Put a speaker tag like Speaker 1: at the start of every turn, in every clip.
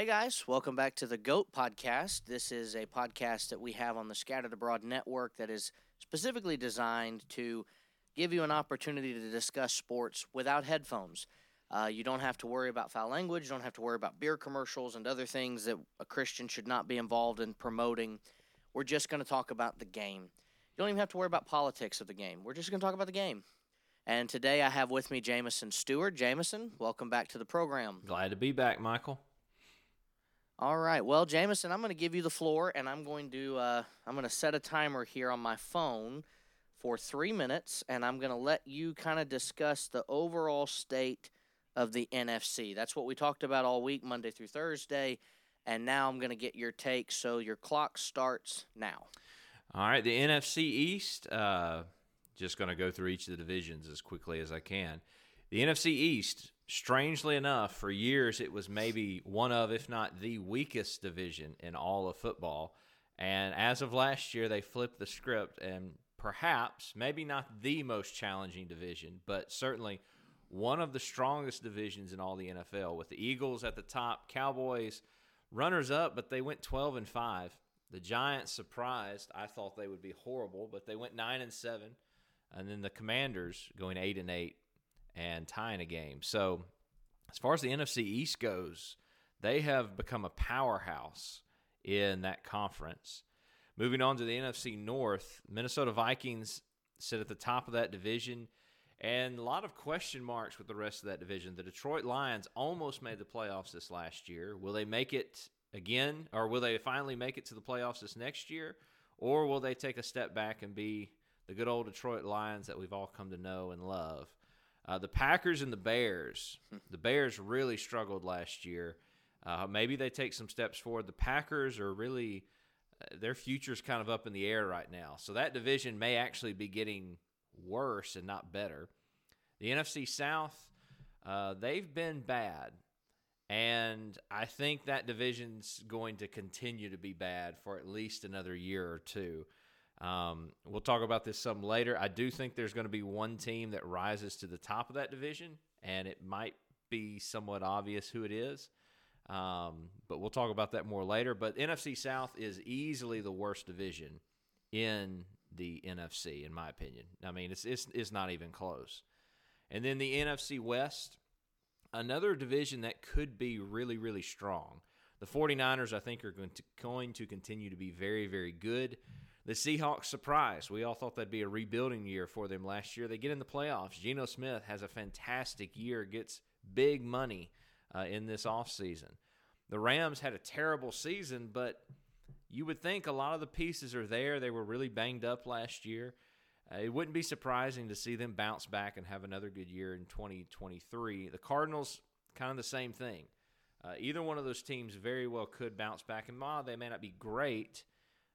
Speaker 1: Hey guys, welcome back to the GOAT podcast. This is a podcast that we have on the Scattered Abroad network that is specifically designed to give you an opportunity to discuss sports without headphones. Uh, you don't have to worry about foul language, you don't have to worry about beer commercials and other things that a Christian should not be involved in promoting. We're just going to talk about the game. You don't even have to worry about politics of the game. We're just going to talk about the game. And today I have with me Jameson Steward. Jameson, welcome back to the program.
Speaker 2: Glad to be back, Michael.
Speaker 1: All right. Well, Jameson, I'm going to give you the floor, and I'm going to uh, I'm going to set a timer here on my phone for three minutes, and I'm going to let you kind of discuss the overall state of the NFC. That's what we talked about all week, Monday through Thursday, and now I'm going to get your take. So your clock starts now.
Speaker 2: All right, the NFC East. Uh, just going to go through each of the divisions as quickly as I can. The NFC East strangely enough, for years it was maybe one of, if not the weakest division in all of football. And as of last year, they flipped the script and perhaps, maybe not the most challenging division, but certainly one of the strongest divisions in all the NFL with the Eagles at the top, Cowboys runners up, but they went 12 and 5. The Giants surprised. I thought they would be horrible, but they went 9 and 7. And then the Commanders going 8 and 8 and tying a game. So, as far as the NFC East goes, they have become a powerhouse in that conference. Moving on to the NFC North, Minnesota Vikings sit at the top of that division, and a lot of question marks with the rest of that division. The Detroit Lions almost made the playoffs this last year. Will they make it again, or will they finally make it to the playoffs this next year, or will they take a step back and be the good old Detroit Lions that we've all come to know and love? Uh, the Packers and the Bears. the Bears really struggled last year. Uh, maybe they take some steps forward. The Packers are really uh, their future's kind of up in the air right now. So that division may actually be getting worse and not better. The NFC South, uh, they've been bad. And I think that division's going to continue to be bad for at least another year or two. Um, we'll talk about this some later. I do think there's going to be one team that rises to the top of that division, and it might be somewhat obvious who it is. Um, but we'll talk about that more later. But NFC South is easily the worst division in the NFC, in my opinion. I mean, it's it's, it's not even close. And then the NFC West, another division that could be really, really strong. The 49ers, I think, are going to, going to continue to be very, very good. The Seahawks surprise. We all thought that'd be a rebuilding year for them last year. They get in the playoffs. Geno Smith has a fantastic year, gets big money uh, in this offseason. The Rams had a terrible season, but you would think a lot of the pieces are there. They were really banged up last year. Uh, it wouldn't be surprising to see them bounce back and have another good year in 2023. The Cardinals, kind of the same thing. Uh, either one of those teams very well could bounce back, and while they may not be great,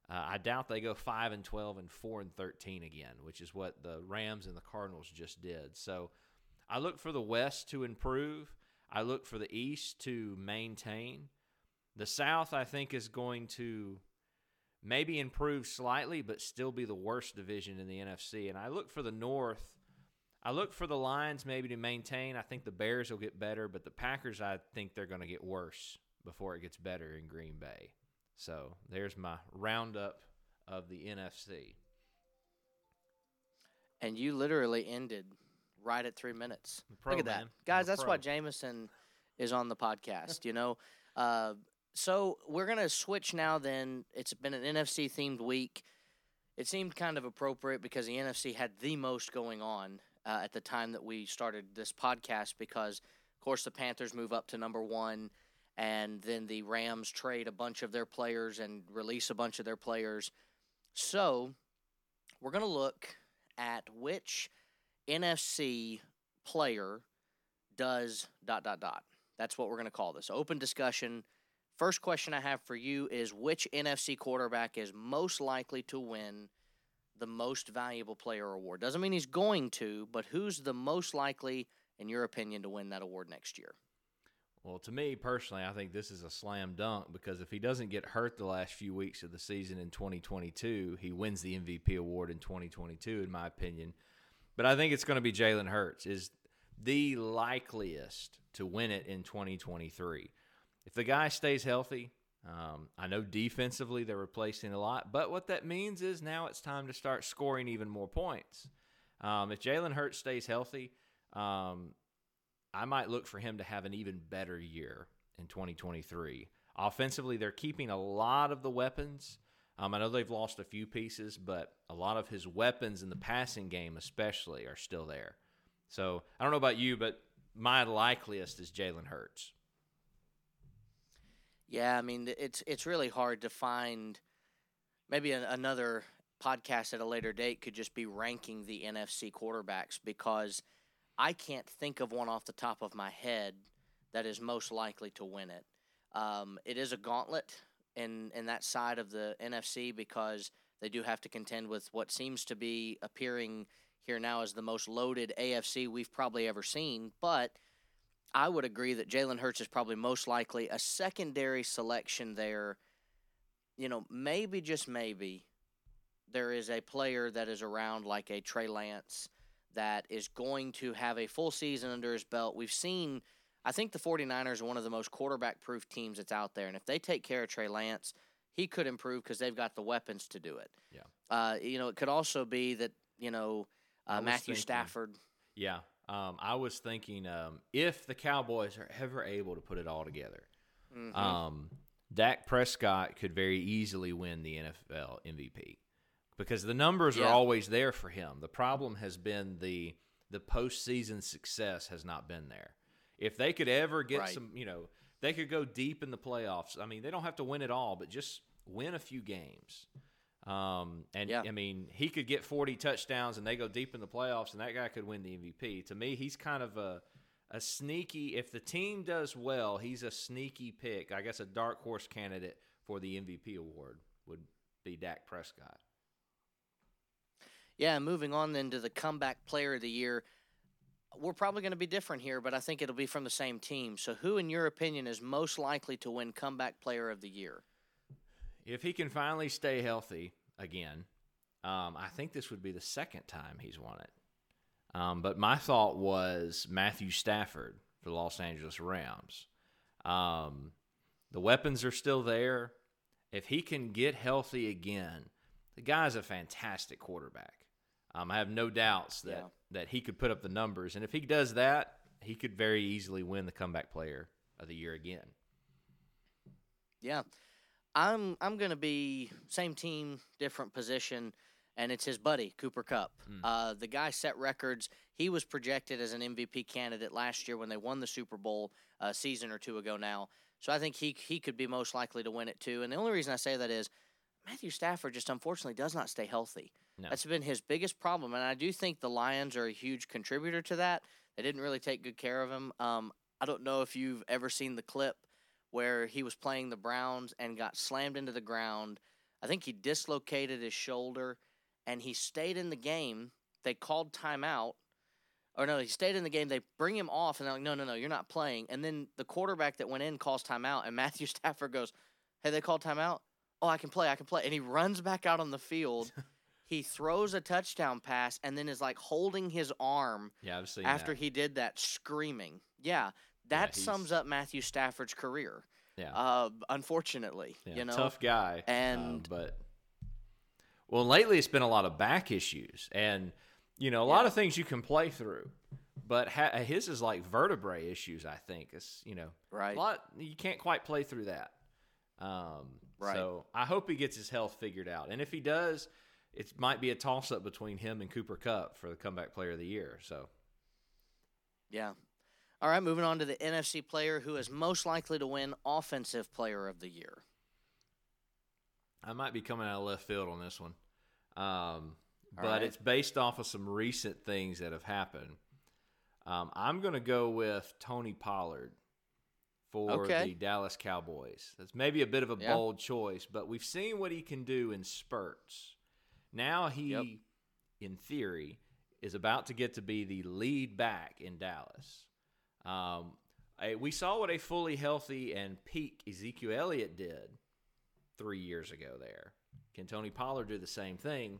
Speaker 2: uh, I doubt they go five and twelve and four and thirteen again, which is what the Rams and the Cardinals just did. So I look for the West to improve. I look for the East to maintain. The South, I think, is going to maybe improve slightly, but still be the worst division in the NFC. And I look for the North. I look for the Lions maybe to maintain. I think the Bears will get better, but the Packers, I think they're going to get worse before it gets better in Green Bay. So there's my roundup of the NFC.
Speaker 1: And you literally ended right at three minutes.
Speaker 2: Pro,
Speaker 1: Look at that,
Speaker 2: man.
Speaker 1: guys. That's
Speaker 2: pro.
Speaker 1: why Jameson is on the podcast. you know, uh, so we're gonna switch now. Then it's been an NFC themed week. It seemed kind of appropriate because the NFC had the most going on uh, at the time that we started this podcast. Because of course the Panthers move up to number one, and then the Rams trade a bunch of their players and release a bunch of their players. So we're gonna look at which NFC player does dot dot dot. That's what we're going to call this. Open discussion. First question I have for you is which NFC quarterback is most likely to win the most valuable player award? Doesn't mean he's going to, but who's the most likely in your opinion to win that award next year?
Speaker 2: Well, to me personally, I think this is a slam dunk because if he doesn't get hurt the last few weeks of the season in 2022, he wins the MVP award in 2022, in my opinion. But I think it's going to be Jalen Hurts is the likeliest to win it in 2023. if the guy stays healthy, um, I know defensively they're replacing a lot, but what that means is now it's time to start scoring even more points. Um, if Jalen Hurts stays healthy, um, I might look for him to have an even better year in 2023. Offensively, they're keeping a lot of the weapons. Um, I know they've lost a few pieces, but a lot of his weapons in the passing game, especially, are still there. So I don't know about you, but my likeliest is Jalen Hurts.
Speaker 1: Yeah, I mean it's it's really hard to find. Maybe an, another podcast at a later date could just be ranking the NFC quarterbacks because I can't think of one off the top of my head that is most likely to win it. Um, it is a gauntlet in in that side of the NFC because they do have to contend with what seems to be appearing here now as the most loaded AFC we've probably ever seen. But I would agree that Jalen Hurts is probably most likely a secondary selection there. You know, maybe just maybe there is a player that is around like a Trey Lance that is going to have a full season under his belt. We've seen, I think the 49ers are one of the most quarterback proof teams that's out there. And if they take care of Trey Lance, he could improve because they've got the weapons to do it.
Speaker 2: Yeah.
Speaker 1: Uh, you know, it could also be that, you know, uh, Matthew
Speaker 2: thinking,
Speaker 1: Stafford.
Speaker 2: Yeah. Um, I was thinking um, if the Cowboys are ever able to put it all together,
Speaker 1: Mm-hmm.
Speaker 2: um, Dak Prescott could very easily win the NFL MVP because the numbers
Speaker 1: Yeah.
Speaker 2: are always there for him. The problem has been the the postseason success has not been there. If they could ever get
Speaker 1: Right.
Speaker 2: some, you know, they could go deep in the playoffs. I mean, they don't have to win it all, but just win a few games. Um, and
Speaker 1: Yeah.
Speaker 2: I mean, he could get 40 touchdowns and they go deep in the playoffs and that guy could win the MVP. To me, he's kind of a a sneaky if the team does well, he's a sneaky pick. I guess a dark horse candidate for the MVP award would be Dak Prescott.
Speaker 1: Yeah, moving on then to the comeback player of the year. We're probably going to be different here, but I think it'll be from the same team. So, who, in your opinion, is most likely to win comeback player of the year?
Speaker 2: If he can finally stay healthy again, um, I think this would be the second time he's won it. Um, but my thought was Matthew Stafford for the Los Angeles Rams. Um, the weapons are still there. If he can get healthy again, the guy's a fantastic quarterback. Um, I have no doubts that,
Speaker 1: Yeah.
Speaker 2: that he could put up the numbers. And if he does that, he could very easily win the comeback player of the year again.
Speaker 1: Yeah, I'm I'm going to be same team, different position, and it's his buddy Cooper Kupp. Uh, the guy set records. He was projected as an MVP candidate last year when they won the Super Bowl a season or two ago now. So I think he he could be most likely to win it too. And the only reason I say that is Matthew Stafford just unfortunately does not stay healthy.
Speaker 2: No.
Speaker 1: That's been his biggest problem, and I do think the Lions are a huge contributor to that. They didn't really take good care of him. Um, I don't know if you've ever seen the clip where he was playing the Browns and got slammed into the ground. I think he dislocated his shoulder, and he stayed in the game. They called timeout. Or no, he stayed in the game. They bring him off, and they're like, "No, no, no, you're not playing." And then the quarterback that went in calls timeout, and Matthew Stafford goes, "Hey, they called timeout. Oh, I can play. I can play." And he runs back out on the field. he throws a touchdown pass, and then is like holding his arm
Speaker 2: Yeah, I've seen
Speaker 1: after
Speaker 2: that.
Speaker 1: he did that, screaming. Yeah, that
Speaker 2: he's-
Speaker 1: sums up Matthew Stafford's career.
Speaker 2: Yeah.
Speaker 1: Uh, unfortunately,
Speaker 2: Yeah,
Speaker 1: you know,
Speaker 2: tough guy. um,
Speaker 1: And-
Speaker 2: but well, lately it's been a lot of back issues, and you know a lot of things you can play through. But ha- his is like vertebrae issues. I think it's you know
Speaker 1: Right.
Speaker 2: a lot you can't quite play through that. Um,
Speaker 1: Right.
Speaker 2: So I hope he gets his health figured out, and if he does, it might be a toss up between him and Cooper Kupp for the comeback player of the year. So
Speaker 1: yeah. All right, moving on to the NFC player who is most likely to win Offensive Player of the Year.
Speaker 2: I might be coming out of left field on this one. Um, but
Speaker 1: right.
Speaker 2: it's based off of some recent things that have happened. Um, I'm going to go with Tony Pollard for
Speaker 1: Okay.
Speaker 2: the Dallas Cowboys. That's maybe a bit of a
Speaker 1: Yeah.
Speaker 2: bold choice, but we've seen what he can do in spurts. Now he,
Speaker 1: Yep.
Speaker 2: in theory, is about to get to be the lead back in Dallas. Um, I- we saw what a fully healthy and peak Ezekiel Elliott did three years ago there. Can Tony Pollard do the same thing?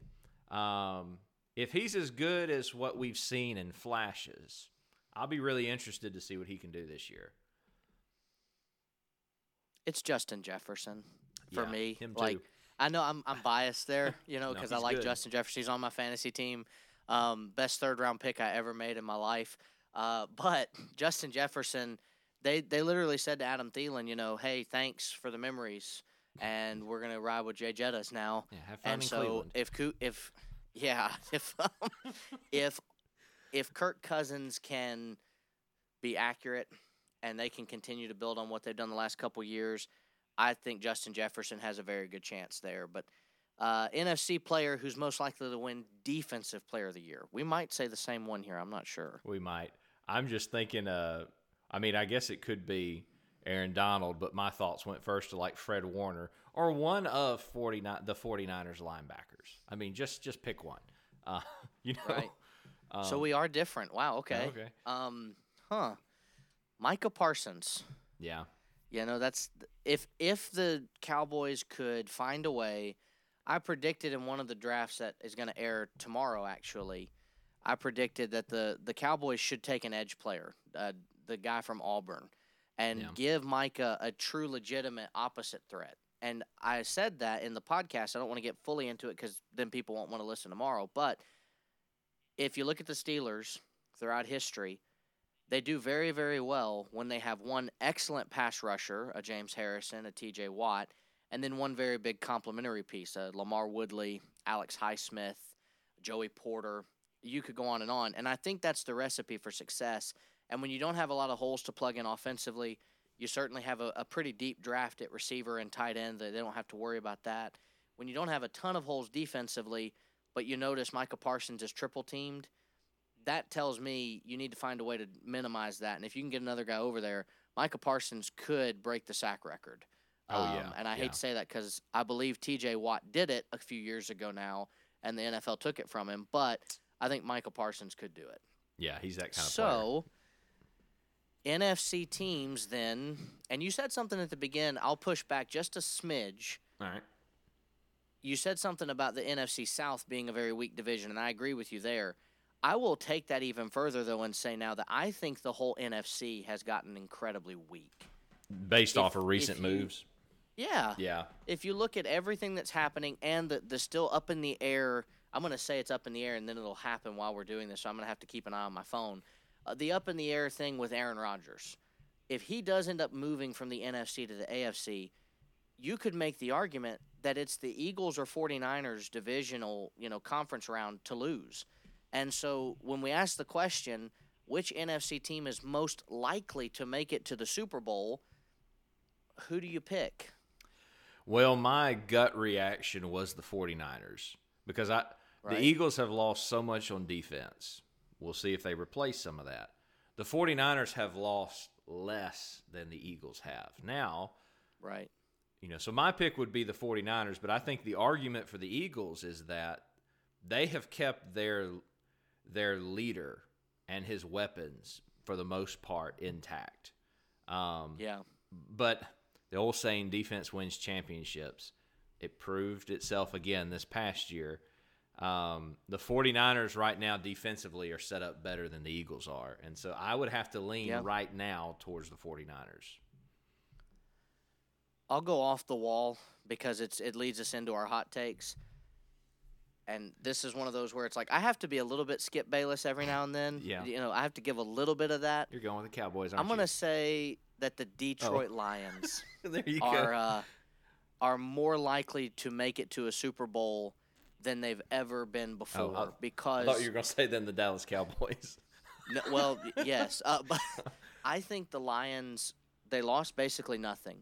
Speaker 2: Um, if he's as good as what we've seen in flashes, I'll be really interested to see what he can do this year.
Speaker 1: It's Justin Jefferson for
Speaker 2: Yeah,
Speaker 1: me.
Speaker 2: him
Speaker 1: like. I know I'm I'm biased there, you know,
Speaker 2: No,
Speaker 1: because I like
Speaker 2: good.
Speaker 1: Justin Jefferson. He's on my fantasy team. Um, best third round pick I ever made in my life. Uh, but Justin Jefferson, they they literally said to Adam Thielen, you know, hey, thanks for the memories, and we're gonna ride with Jay Jettas now.
Speaker 2: Yeah, have fun
Speaker 1: And
Speaker 2: in
Speaker 1: so
Speaker 2: Cleveland.
Speaker 1: if Coo- if yeah if um, if if Kirk Cousins can be accurate and they can continue to build on what they've done the last couple years, I think Justin Jefferson has a very good chance there. But uh, NFC player who's most likely to win Defensive Player of the Year, we might say the same one here. I'm not sure.
Speaker 2: We might. I'm just thinking. Uh, I mean, I guess it could be Aaron Donald, but my thoughts went first to like Fred Warner or one of 49 the 49ers linebackers. I mean, just just pick one. Uh, you know.
Speaker 1: Right. so
Speaker 2: Um,
Speaker 1: we are different. Wow. Okay.
Speaker 2: Okay.
Speaker 1: Um. Huh. Micah Parsons.
Speaker 2: Yeah.
Speaker 1: You know, that's if if the Cowboys could find a way. I predicted in one of the drafts that is going to air tomorrow. Actually, I predicted that the the Cowboys should take an edge player, uh, the guy from Auburn, and
Speaker 2: Yeah.
Speaker 1: give Micah a true legitimate opposite threat. And I said that in the podcast. I don't want to get fully into it because then people won't want to listen tomorrow. But if you look at the Steelers throughout history, they do very, very well when they have one excellent pass rusher, a James Harrison, a TJ Watt, and then one very big complementary piece, a Lamar Woodley, Alex Highsmith, Joey Porter. You could go on and on. And I think that's the recipe for success. And when you don't have a lot of holes to plug in offensively, you certainly have a, a pretty deep draft at receiver and tight end they don't have to worry about that. When you don't have a ton of holes defensively, but you notice Micah Parsons is triple teamed, that tells me you need to find a way to minimize that. And if you can get another guy over there, Micah Parsons could break the sack record.
Speaker 2: Oh,
Speaker 1: Um,
Speaker 2: yeah,
Speaker 1: And I
Speaker 2: yeah.
Speaker 1: hate to say that because I believe TJ Watt did it a few years ago now, and the NFL took it from him. But I think Michael Parsons could do it.
Speaker 2: Yeah, he's that kind of player.
Speaker 1: So, NFC teams then, and you said something at the beginning. I'll push back just a smidge.
Speaker 2: All right.
Speaker 1: You said something about the NFC South being a very weak division, and I agree with you there. I will take that even further, though, and say now that I think the whole NFC has gotten incredibly weak.
Speaker 2: Based
Speaker 1: If-
Speaker 2: off of recent
Speaker 1: you-
Speaker 2: moves.
Speaker 1: Yeah.
Speaker 2: Yeah.
Speaker 1: If you look at everything that's happening and the, the still up in the air, I'm going to say it's up in the air and then it'll happen while we're doing this, so I'm going to have to keep an eye on my phone. Uh, the up in the air thing with Aaron Rodgers. If he does end up moving from the NFC to the AFC, you could make the argument that it's the Eagles or 49ers divisional, you know, conference round to lose. And so when we ask the question, which NFC team is most likely to make it to the Super Bowl, who do you pick?
Speaker 2: Well, my gut reaction was the 49ers because I
Speaker 1: Right.
Speaker 2: the Eagles have lost so much on defense. We'll see if they replace some of that. The 49ers have lost less than the Eagles have. Now,
Speaker 1: Right.
Speaker 2: you know, so my pick would be the 49ers, but I think the argument for the Eagles is that they have kept their their leader and his weapons for the most part intact. Um,
Speaker 1: Yeah.
Speaker 2: but the old saying defense wins championships it proved itself again this past year um, the 49ers right now defensively are set up better than the eagles are and so i would have to lean
Speaker 1: Yeah.
Speaker 2: right now towards the 49ers
Speaker 1: I'll go off the wall because it's it leads us into our hot takes. And this is one of those where it's like I have to be a little bit Skip Bayless every now and then.
Speaker 2: Yeah.
Speaker 1: You know, I have to give a little bit of that.
Speaker 2: you're going with the cowboys aren't
Speaker 1: I'm gonna say that the Detroit Lions
Speaker 2: there you
Speaker 1: are uh, are more likely to make it to a Super Bowl than they've ever been before
Speaker 2: Oh, I
Speaker 1: because
Speaker 2: thought you were going to say then the dallas cowboys
Speaker 1: No, well, yes, uh, but I think the Lions they lost basically nothing.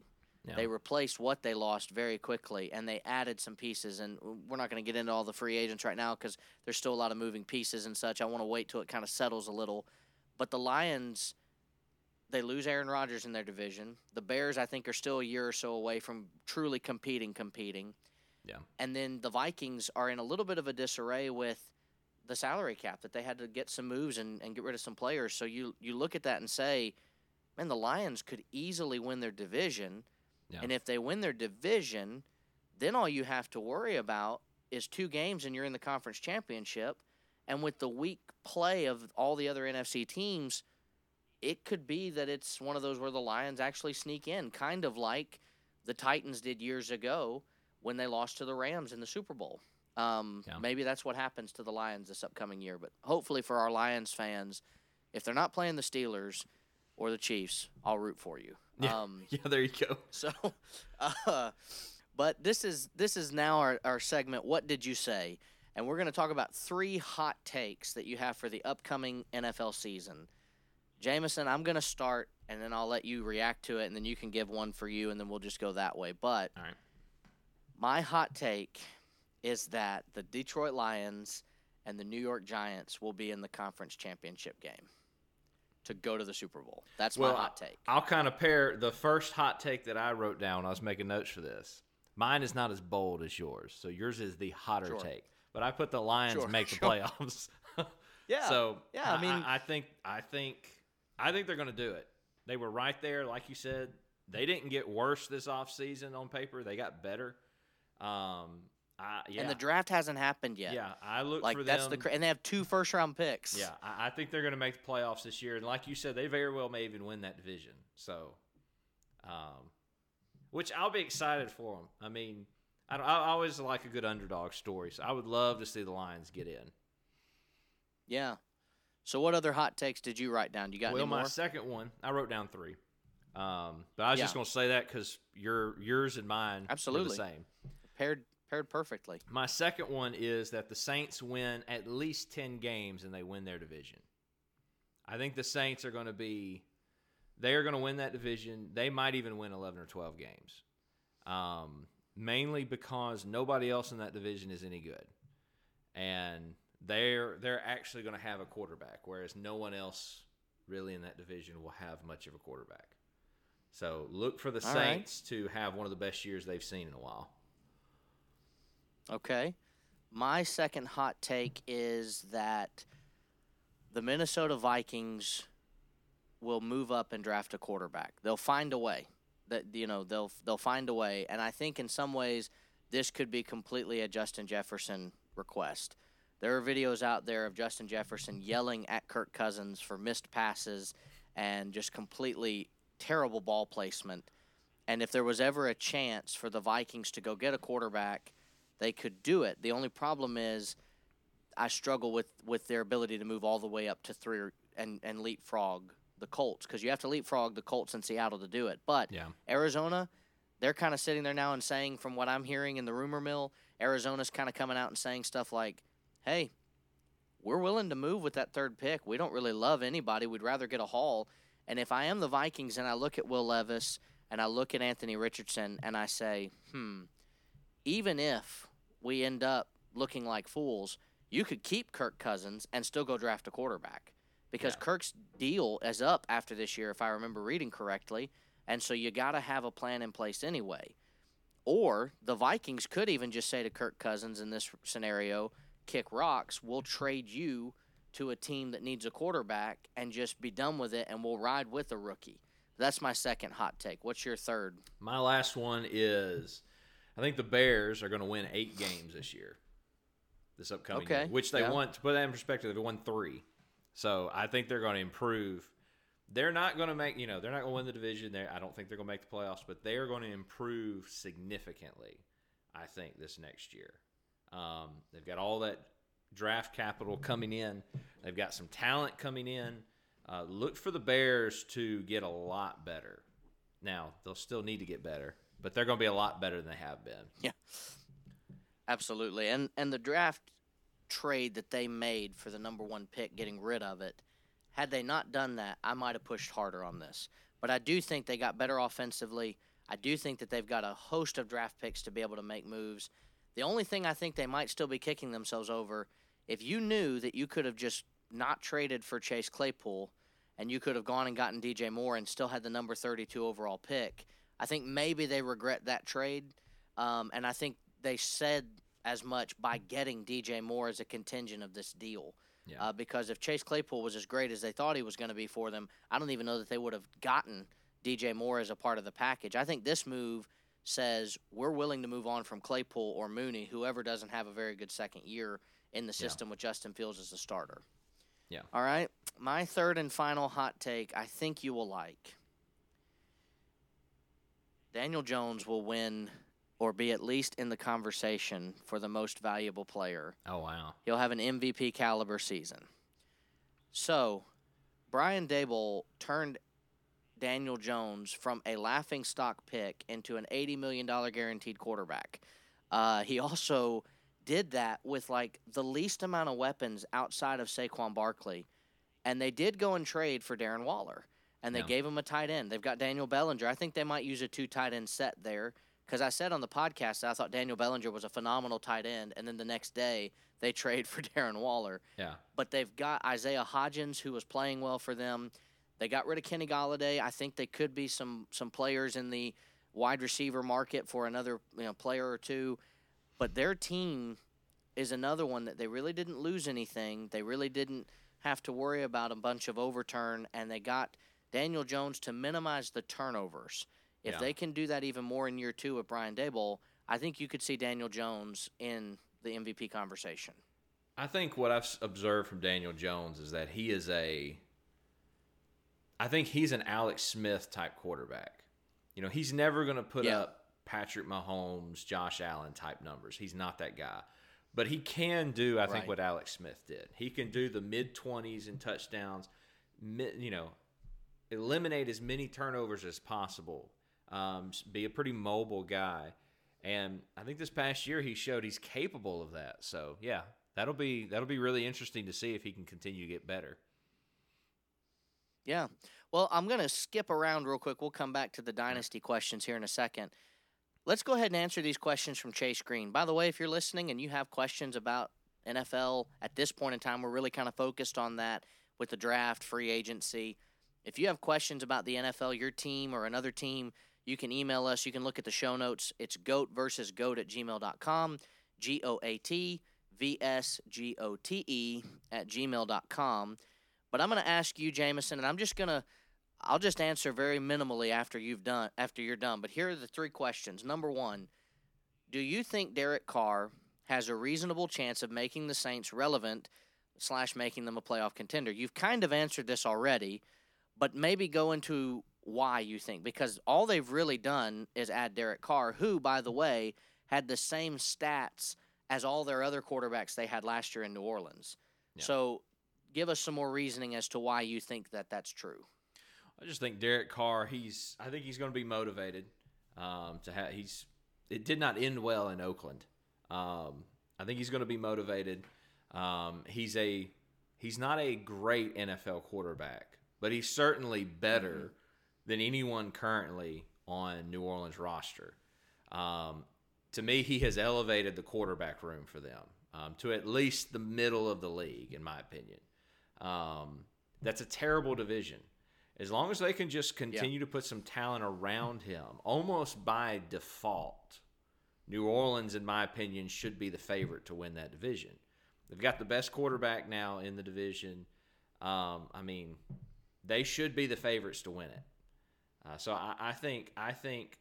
Speaker 2: Yeah.
Speaker 1: They replaced what they lost very quickly, and they added some pieces. And we're not going to get into all the free agents right now because there's still a lot of moving pieces and such. I want to wait till it kind of settles a little. But the Lions, they lose Aaron Rodgers in their division. The Bears, I think, are still a year or so away from truly competing, competing.
Speaker 2: Yeah.
Speaker 1: And then the Vikings are in a little bit of a disarray with the salary cap that they had to get some moves and, and get rid of some players. So you you look at that and say, man, the Lions could easily win their division.
Speaker 2: Yeah.
Speaker 1: And if they win their division, then all you have to worry about is two games and you're in the conference championship. And with the weak play of all the other NFC teams, it could be that it's one of those where the Lions actually sneak in, kind of like the Titans did years ago when they lost to the Rams in the Super Bowl. Um,
Speaker 2: Yeah.
Speaker 1: Maybe that's what happens to the Lions this upcoming year. But hopefully for our Lions fans, if they're not playing the Steelers or the Chiefs, I'll root for you.
Speaker 2: Yeah.
Speaker 1: Um,
Speaker 2: Yeah, there you go.
Speaker 1: so, uh, but this is this is now our, our segment. What did you say? And we're going to talk about three hot takes that you have for the upcoming NFL season. Jameson, I'm going to start, and then I'll let you react to it, and then you can give one for you, and then we'll just go that way. But
Speaker 2: All right.
Speaker 1: my hot take is that the Detroit Lions and the New York Giants will be in the conference championship game to go to the Super Bowl. That's
Speaker 2: Well,
Speaker 1: my hot take.
Speaker 2: I'll kind of pair the first hot take that I wrote down I was making notes for this. Mine is not as bold as yours, so yours is the hotter
Speaker 1: Sure.
Speaker 2: take. But I put the Lions
Speaker 1: Sure,
Speaker 2: make the
Speaker 1: sure.
Speaker 2: playoffs.
Speaker 1: Yeah.
Speaker 2: So
Speaker 1: yeah, I mean-
Speaker 2: I, think I think I think they're going to do it. They were right there, like you said. They didn't get worse this offseason on paper. They got better. Um, I, yeah,
Speaker 1: And the draft hasn't happened yet.
Speaker 2: yeah. I look
Speaker 1: Like
Speaker 2: for
Speaker 1: that's
Speaker 2: them.
Speaker 1: the and they have two first round picks.
Speaker 2: Yeah, I, I think they're going to make the playoffs this year, and like you said, they very well may even win that division. So, um, which I'll be excited for them. I mean, I, don't- I always like a good underdog story, so I would love to see the Lions get in.
Speaker 1: Yeah. So what other hot takes did you write down? You got
Speaker 2: well, my second one, I wrote down three, um, but I was just going to say that because your yours and mine
Speaker 1: Absolutely.
Speaker 2: the same.
Speaker 1: Paired paired perfectly.
Speaker 2: My second one is that the Saints win at least 10 games and they win their division. I think the Saints are going to be, they are going to win that division. They might even win 11 or 12 games. Um, mainly because nobody else in that division is any good. And they're they're actually going to have a quarterback, whereas no one else really in that division will have much of a quarterback. So look for the
Speaker 1: All right.
Speaker 2: Saints to have one of the best years they've seen in a while.
Speaker 1: Okay. My second hot take is that the Minnesota Vikings will move up and draft a quarterback. They'll find a way. That you know, they'll they'll find a way. And I think in some ways this could be completely a Justin Jefferson request. There are videos out there of Justin Jefferson yelling at Kirk Cousins for missed passes and just completely terrible ball placement. And if there was ever a chance for the Vikings to go get a quarterback, they could do it. The only problem is I struggle with, with their ability to move all the way up to three or- and, and leapfrog the Colts because you have to leapfrog the Colts in Seattle to do it. But
Speaker 2: Yeah.
Speaker 1: Arizona, they're kind of sitting there now and saying, from what I'm hearing in the rumor mill, Arizona's kind of coming out and saying stuff like, hey, we're willing to move with that third pick. We don't really love anybody. We'd rather get a haul. And if I am the Vikings and I look at Will Levis and I look at Anthony Richardson and I say, hmm, even if we end up looking like fools, you could keep Kirk Cousins and still go draft a quarterback because
Speaker 2: Yeah.
Speaker 1: Kirk's deal is up after this year, if I remember reading correctly. And so you got to have a plan in place anyway. Or the Vikings could even just say to Kirk Cousins in this scenario, kick rocks, we'll trade you to a team that needs a quarterback and just be done with it and we'll ride with a rookie. That's my second hot take. What's your third?
Speaker 2: My last one is I think the Bears are going to win eight games this year, this upcoming
Speaker 1: Okay,
Speaker 2: year, which they
Speaker 1: yeah.
Speaker 2: won. To put that in perspective, They've won three. So I think they're going to improve. They're not going to make, you know, they're not going to win the division. There, I don't think they're going to make the playoffs, but they are going to improve significantly. I think this next year. Um, they've got all that draft capital coming in. They've got some talent coming in. Uh, look for the Bears to get a lot better. Now they'll still need to get better, but they're going to be a lot better than they have been.
Speaker 1: Yeah. Absolutely. And and the draft trade that they made for the number 1 pick getting rid of it, had they not done that, I might have pushed harder on this. But I do think they got better offensively. I do think that they've got a host of draft picks to be able to make moves. The only thing I think they might still be kicking themselves over if you knew that you could have just not traded for Chase Claypool and you could have gone and gotten DJ Moore and still had the number 32 overall pick. I think maybe they regret that trade. Um, and I think they said as much by getting DJ Moore as a contingent of this deal.
Speaker 2: Yeah.
Speaker 1: Uh, because if Chase Claypool was as great as they thought he was going to be for them, I don't even know that they would have gotten DJ Moore as a part of the package. I think this move says we're willing to move on from Claypool or Mooney, whoever doesn't have a very good second year in the
Speaker 2: Yeah.
Speaker 1: system with Justin Fields as a starter.
Speaker 2: Yeah.
Speaker 1: All right. My third and final hot take, I think you will like. Daniel Jones will win or be at least in the conversation for the most valuable player.
Speaker 2: Oh wow.
Speaker 1: He'll have an MVP caliber season. So, Brian Daboll turned Daniel Jones from a laughing stock pick into an $80 million guaranteed quarterback. Uh, he also did that with like the least amount of weapons outside of Saquon Barkley. And they did go and trade for Darren Waller. And they
Speaker 2: Yeah.
Speaker 1: gave him a tight end. They've got Daniel Bellinger. I think they might use a two tight end set there. Because I said on the podcast that I thought Daniel Bellinger was a phenomenal tight end. And then the next day, they trade for Darren Waller
Speaker 2: Yeah.
Speaker 1: but they've got Isaiah Hodgins who was playing well for them. They got rid of Kenny Golladay. I think they could be some some players in the wide receiver market for another you know player or two. But their team is another one that they really didn't lose anything. They really didn't have to worry about a bunch of overturn, and they got Daniel Jones to minimize the turnovers. If
Speaker 2: Yeah.
Speaker 1: they can do that even more in year two with Brian Daboll, I think you could see Daniel Jones in the MVP conversation.
Speaker 2: I think what I've observed from Daniel Jones is that he is a. I think he's an Alex Smith type quarterback. You know, he's never going to put
Speaker 1: Yeah.
Speaker 2: up Patrick Mahomes, Josh Allen type numbers. He's not that guy. But he can do, I think, what Alex Smith did. He can do the mid 20s in touchdowns, you know, eliminate as many turnovers as possible, um, be a pretty mobile guy. And I think this past year he showed he's capable of that. So yeah, that'll be that'll be really interesting to see if he can continue to get better.
Speaker 1: Yeah. Well, I'm going to skip around real quick. We'll come back to the dynasty questions here in a second. Let's go ahead and answer these questions from Chase Green. By the way, if you're listening and you have questions about NFL at this point in time, we're really kind of focused on that with the draft, free agency. If you have questions about the NFL, your team, or another team, you can email us. You can look at the show notes. It's goat versus goat at gmail.com, G O A T V S G O T E at gmail.com. But I'm going to ask you, Jameson, and I'm just going to, I'll just answer very minimally after you've done, after you're done. But here are the three questions. Number one, do you think Derek Carr has a reasonable chance of making the Saints relevant slash making them a playoff contender? You've kind of answered this already, but maybe go into why you think because all they've really done is add Derek Carr, who, by the way, had the same stats as all their other quarterbacks they had last year in New Orleans.
Speaker 2: Yeah.
Speaker 1: So, give us some more reasoning as to why you think that that's true.
Speaker 2: I just think Derek Carr. He's. I think he's going to be motivated. Um, to have. He's. It did not end well in Oakland. Um, I think he's going to be motivated. Um, he's a. He's not a great NFL quarterback, but he's certainly better than anyone currently on New Orleans roster. Um, to me, he has elevated the quarterback room for them um, to at least the middle of the league, in my opinion. Um, that's a terrible division. As long as they can just continue to put some talent around him, almost by default, New Orleans, in my opinion, should be the favorite to win that division. They've got the best quarterback now in the division. Um, I mean, they should be the favorites to win it. Uh, so I, I think I think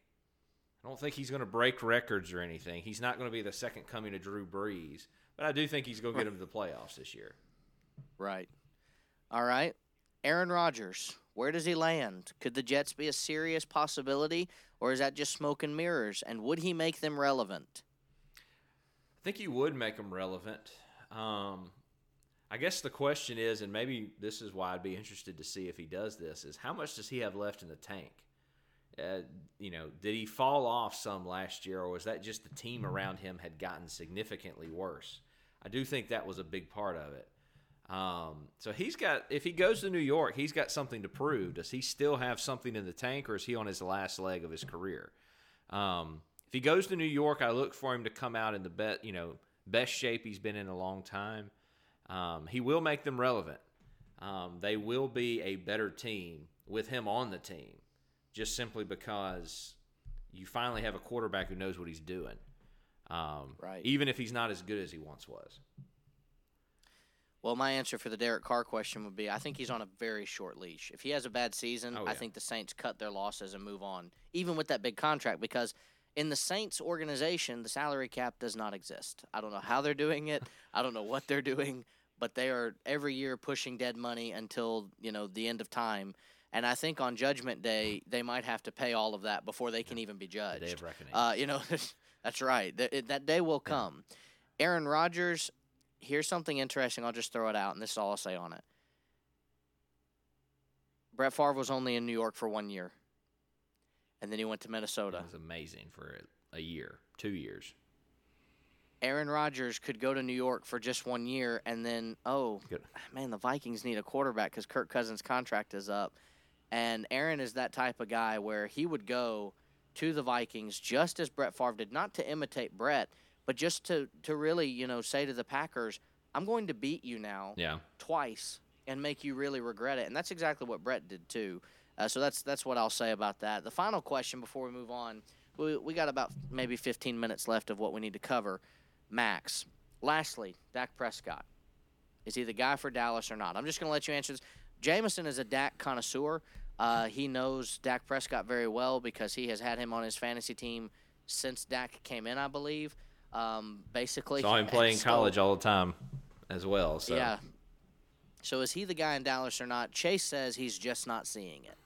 Speaker 2: I don't think he's going to break records or anything. He's not going to be the second coming of Drew Brees, but I do think he's going to get him to the playoffs this year.
Speaker 1: Right. All right. Aaron Rodgers, where does he land? Could the Jets be a serious possibility, or is that just smoke and mirrors? And would he make them relevant?
Speaker 2: I think he would make them relevant. Um, I guess the question is, and maybe this is why I'd be interested to see if he does this, is how much does he have left in the tank? Uh, you know, did he fall off some last year, or was that just the team around him had gotten significantly worse? I do think that was a big part of it. Um, so he's got, if he goes to New York, he's got something to prove. Does he still have something in the tank, or is he on his last leg of his career? Um, if he goes to New York, I look for him to come out in the bet, you know, best shape he's been in a long time. Um, he will make them relevant. Um, they will be a better team with him on the team, just simply because you finally have a quarterback who knows what he's doing. Um,
Speaker 1: Right.
Speaker 2: Even if he's not as good as he once was.
Speaker 1: Well, my answer for the Derek Carr question would be I think he's on a very short leash. If he has a bad season,
Speaker 2: Oh,
Speaker 1: I think the Saints cut their losses and move on, even with that big contract, because in the Saints organization, the salary cap does not exist. I don't know how they're doing it. I don't know what they're doing, but they are every year pushing dead money until, you know, the end of time. And I think on Judgment Day they might have to pay all of that before they can even be
Speaker 2: The day
Speaker 1: judged.
Speaker 2: of reckoning.
Speaker 1: Uh, you know, that's right. That, that day will come. Aaron Rodgers, here's something interesting. I'll just throw it out, and this is all I'll say on it. Brett Favre was only in New York for one year, and then he went to Minnesota.
Speaker 2: It was amazing for a year, two years.
Speaker 1: Aaron Rodgers could go to New York for just one year, and then oh
Speaker 2: Good.
Speaker 1: man, the Vikings need a quarterback because Kirk Cousins' contract is up, and Aaron is that type of guy where he would go to the Vikings just as Brett Favre did, not to imitate Brett, but just to to really you know say to the Packers, I'm going to beat you now
Speaker 2: Yeah.
Speaker 1: twice and make you really regret it, and that's exactly what Brett did too. Uh, so that's that's what I'll say about that. The final question before we move on, we we got about maybe 15 minutes left of what we need to cover. Max. Lastly, Dak Prescott. Is he the guy for Dallas or not? I'm just going to let you answer this. Jameson is a Dak connoisseur. Uh, he knows Dak Prescott very well because he has had him on his fantasy team since Dak came in, I believe. Um, basically,
Speaker 2: Saw him playing college all the time as well. So
Speaker 1: Yeah. So is he the guy in Dallas or not? Chase says he's just not seeing it.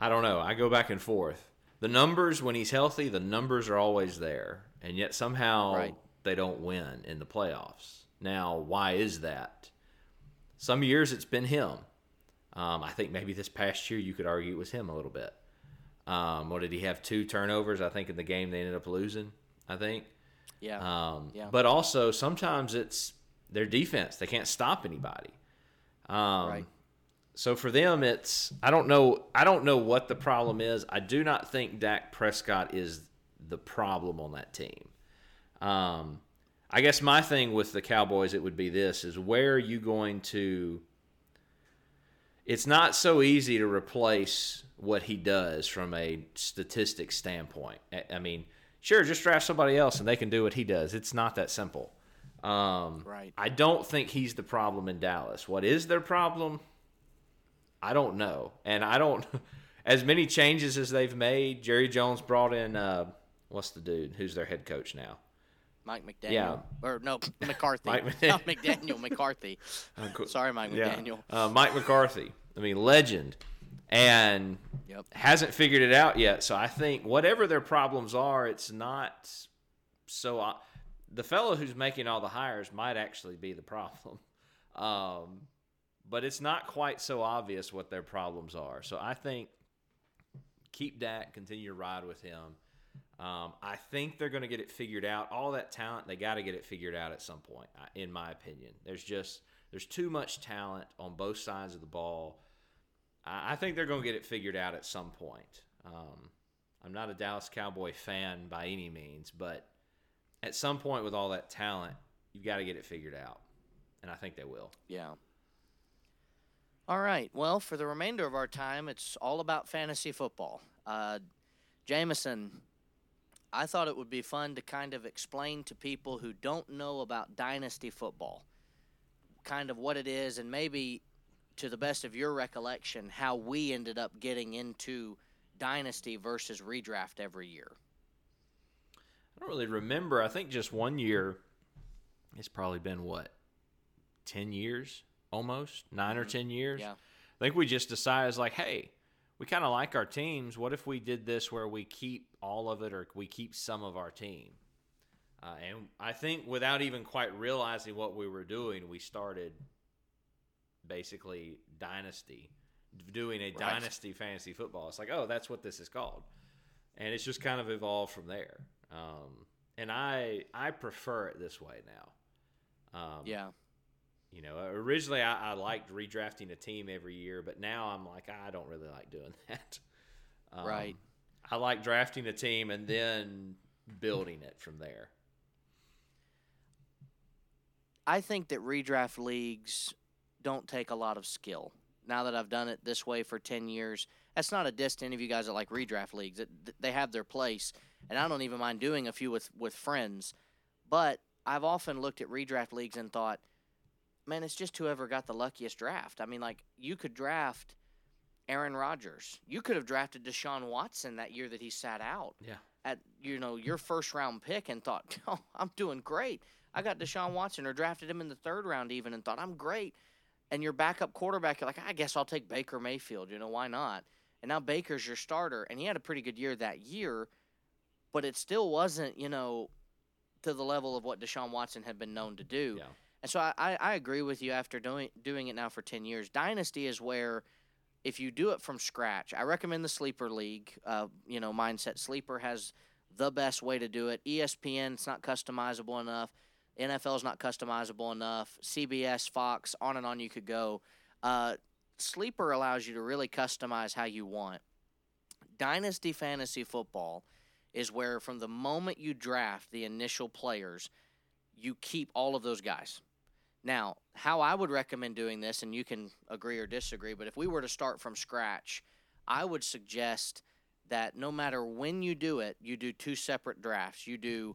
Speaker 2: I don't know. I go back and forth. The numbers when he's healthy, the numbers are always there, and yet somehow
Speaker 1: Right.
Speaker 2: they don't win in the playoffs. Now, why is that? Some years it's been him. Um, I think maybe this past year you could argue it was him a little bit. Um, what did he have? Two turnovers, I think, in the game they ended up losing. I think.
Speaker 1: Yeah.
Speaker 2: Um,
Speaker 1: Yeah.
Speaker 2: But also sometimes it's their defense; they can't stop anybody. Um,
Speaker 1: Right.
Speaker 2: So for them, it's I don't know. I don't know what the problem is. I do not think Dak Prescott is the problem on that team. Um, I guess my thing with the Cowboys, it would be this: is where are you going to? It's not so easy to replace what he does from a statistic standpoint. I- mean, sure, just draft somebody else and they can do what he does. It's not that simple. Um,
Speaker 1: Right.
Speaker 2: I don't think he's the problem in Dallas. What is their problem? I don't know, and I don't. As many changes as they've made, Jerry Jones brought in uh, what's the dude who's their head coach now?
Speaker 1: Mike McDaniel.
Speaker 2: Yeah.
Speaker 1: Or no, McCarthy.
Speaker 2: Mike Mc-
Speaker 1: Not McDaniel, McCarthy. Sorry, Mike McDaniel.
Speaker 2: uh, Mike McCarthy. I mean, legend, and
Speaker 1: Yep.
Speaker 2: hasn't figured it out yet. So I think whatever their problems are, it's not so. o- the fellow who's making all the hires might actually be the problem, um, but it's not quite so obvious what their problems are. So I think keep Dak, continue to ride with him. Um, I think they're going to get it figured out. All that talent, they got to get it figured out at some point. In my opinion, there's just there's too much talent on both sides of the ball. I, think they're going to get it figured out at some point. Um, I'm not a Dallas Cowboy fan by any means, but at some point with all that talent, you've got to get it figured out, and I think they will.
Speaker 1: Yeah. All right. Well, for the remainder of our time, it's all about fantasy football. Uh, Jameson, I thought it would be fun to kind of explain to people who don't know about dynasty football, kind of what it is, and maybe to the best of your recollection, how we ended up getting into dynasty versus redraft every year.
Speaker 2: I don't really remember. I think just one year. It's probably been what, ten years, almost nine or ten years.
Speaker 1: Yeah.
Speaker 2: I think we just decided, like, hey, we kind of like our teams. What if we did this where we keep all of it, or we keep some of our team? Uh, and I think without even quite realizing what we were doing, we started basically dynasty, doing a dynasty fantasy football. It's like, oh, that's what this is called, and it's just kind of evolved from there. Um, and I I prefer it this way now. Um,
Speaker 1: Yeah.
Speaker 2: You know, originally I, I liked redrafting a team every year, but now I'm like, I don't really like doing that. Um,
Speaker 1: Right.
Speaker 2: I like drafting a team and then building it from there.
Speaker 1: I think that redraft leagues don't take a lot of skill. Now that I've done it this way for 10 years, that's not a diss to any of you guys that like redraft leagues. It, they have their place, and I don't even mind doing a few with, with friends. But I've often looked at redraft leagues and thought, man, it's just whoever got the luckiest draft. I mean, like, you could draft Aaron Rodgers. You could have drafted Deshaun Watson that year that he sat out
Speaker 2: Yeah.
Speaker 1: at you know your first round pick and thought, "Oh, I'm doing great." I got Deshaun Watson or drafted him in the third round even and thought, "I'm great." and your backup quarterback, you're like, I guess I'll take Baker Mayfield. You know, why not? And now Baker's your starter, and he had a pretty good year that year, but it still wasn't, you know, to the level of what Deshaun Watson had been known to do.
Speaker 2: Yeah.
Speaker 1: And so I, I, I agree with you after doing doing it now for ten years. Dynasty is where if you do it from scratch, I recommend the sleeper league. Uh, you know, mindset sleeper has the best way to do it. ESPN, it's not customizable enough. NFL is not customizable enough. CBS, Fox, on and on you could go. Uh, sleeper allows you to really customize how you want. Dynasty fantasy football is where from the moment you draft the initial players, you keep all of those guys. Now, how I would recommend doing this, and you can agree or disagree, but if we were to start from scratch, I would suggest that no matter when you do it, you do two separate drafts. You do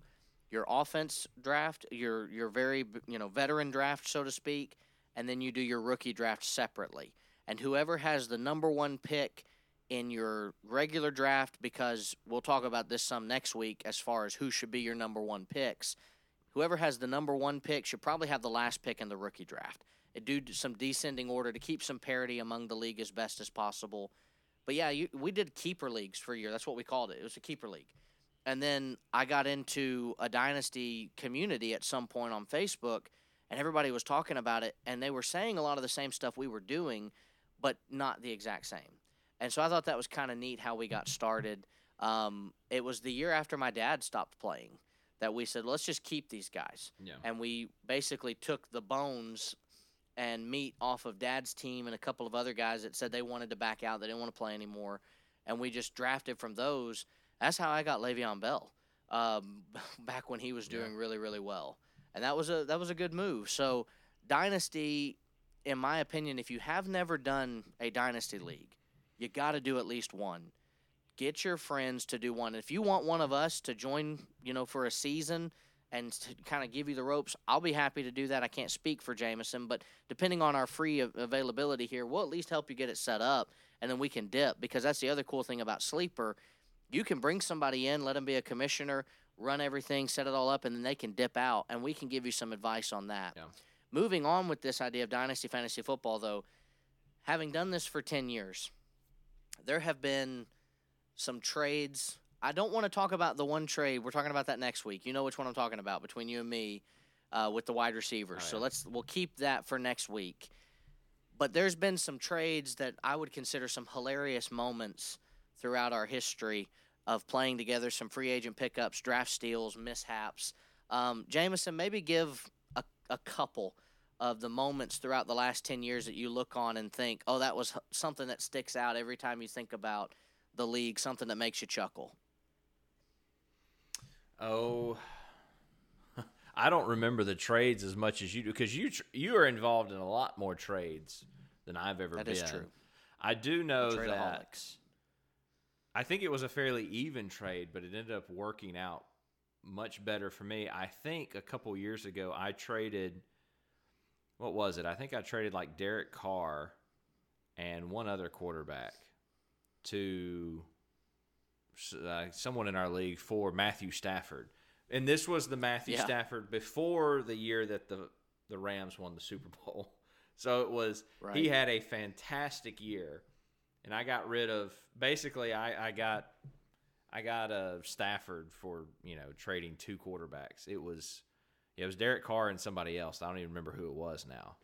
Speaker 1: your offense draft, your your very you know veteran draft, so to speak, and then you do your rookie draft separately. And whoever has the number one pick in your regular draft, because we'll talk about this some next week as far as who should be your number one picks. Whoever has the number one pick should probably have the last pick in the rookie draft. Do some descending order to keep some parity among the league as best as possible. But yeah, you, we did keeper leagues for a year. That's what we called it. It was a keeper league. And then I got into a dynasty community at some point on Facebook, and everybody was talking about it, and they were saying a lot of the same stuff we were doing, but not the exact same. And so I thought that was kind of neat how we got started. Um, it was the year after my dad stopped playing that we said, let's just keep these guys.
Speaker 2: Yeah.
Speaker 1: And we basically took the bones and meat off of dad's team and a couple of other guys that said they wanted to back out, they didn't want to play anymore. And we just drafted from those. That's how I got Le'Veon Bell um, back when he was
Speaker 2: Yeah.
Speaker 1: doing really, really well. And that was a that was a good move. So dynasty, in my opinion, if you have never done a dynasty league, you got to do at least one. Get your friends to do one. If you want one of us to join, you know, for a season and to kind of give you the ropes, I'll be happy to do that. I can't speak for Jameson, but depending on our free availability here, we'll at least help you get it set up, and then we can dip because that's the other cool thing about Sleeper. You can bring somebody in, let them be a commissioner, run everything, set it all up, and then they can dip out, and we can give you some advice on that.
Speaker 2: Yeah.
Speaker 1: Moving on with this idea of dynasty fantasy football, though, having done this for 10 years, there have been some trades. I don't want to talk about the one trade. We're talking about that next week. You know which one I'm talking about between you and me uh, with the wide receivers.
Speaker 2: Oh,
Speaker 1: So let's we'll keep that for next week. But there's been some trades that I would consider some hilarious moments throughout our history of playing together. Some free agent pickups, draft steals, mishaps. Um, Jameson, maybe give a, a couple of the moments throughout the last 10 years that you look on and think, oh, that was h- something that sticks out every time you think about the league, something that makes you chuckle.
Speaker 2: Oh, I don't remember the trades as much as you do because you you are involved in a lot more trades than I've ever
Speaker 1: That
Speaker 2: been.
Speaker 1: is true.
Speaker 2: I do know that I think it was a fairly even trade, but it ended up working out much better for me. I think a couple years ago I traded what was it? I think I traded like Derek Carr and one other quarterback to uh, someone in our league for Matthew Stafford. And this was the Matthew
Speaker 1: Yeah.
Speaker 2: Stafford before the year that the the Rams won the Super Bowl. So it was he had a fantastic year. And I got rid of basically I, I got I got a Stafford for, you know, trading two quarterbacks. It was it was Derek Carr and somebody else. I don't even remember who it was now.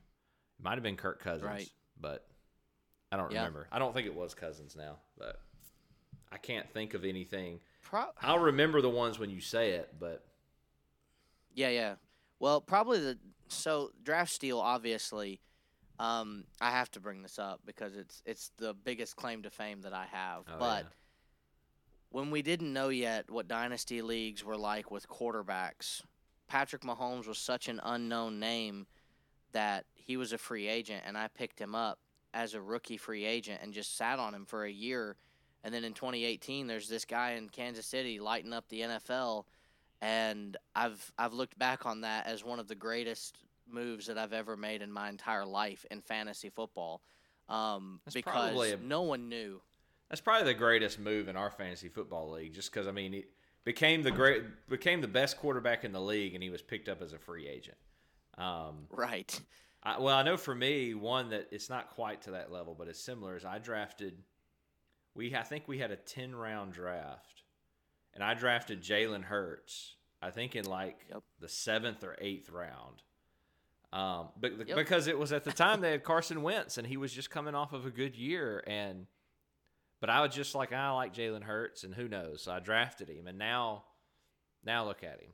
Speaker 2: It might have been Kirk Cousins,
Speaker 1: Right.
Speaker 2: but I don't
Speaker 1: Yeah.
Speaker 2: remember. I don't think it was Cousins now, but I can't think of anything.
Speaker 1: Pro-
Speaker 2: I'll remember the ones when you say it, but
Speaker 1: Yeah, yeah. Well, probably the so draft steal. Obviously, um, I have to bring this up because it's it's the biggest claim to fame that I have.
Speaker 2: Oh,
Speaker 1: but
Speaker 2: yeah.
Speaker 1: when we didn't know yet what dynasty leagues were like with quarterbacks, Patrick Mahomes was such an unknown name that he was a free agent, and I picked him up as a rookie free agent and just sat on him for a year. And then in 2018, there's this guy in Kansas City lighting up the NFL, and I've I've looked back on that as one of the greatest moves that I've ever made in my entire life in fantasy football, um, because
Speaker 2: a-
Speaker 1: no one knew.
Speaker 2: That's probably the greatest move in our fantasy football league, just because I mean, he became the great, became the best quarterback in the league, and he was picked up as a free agent. Um,
Speaker 1: Right.
Speaker 2: I, well, I know for me, one that it's not quite to that level, but it's similar. Is I drafted. We I think we had a ten round draft, and I drafted Jalen Hurts. I think in like
Speaker 1: Yep.
Speaker 2: the seventh or eighth round. Um, but
Speaker 1: Yep.
Speaker 2: because it was at the time they had Carson Wentz, and he was just coming off of a good year, and but I was just like, I like Jalen Hurts, and who knows? So I drafted him, and now, now look at him.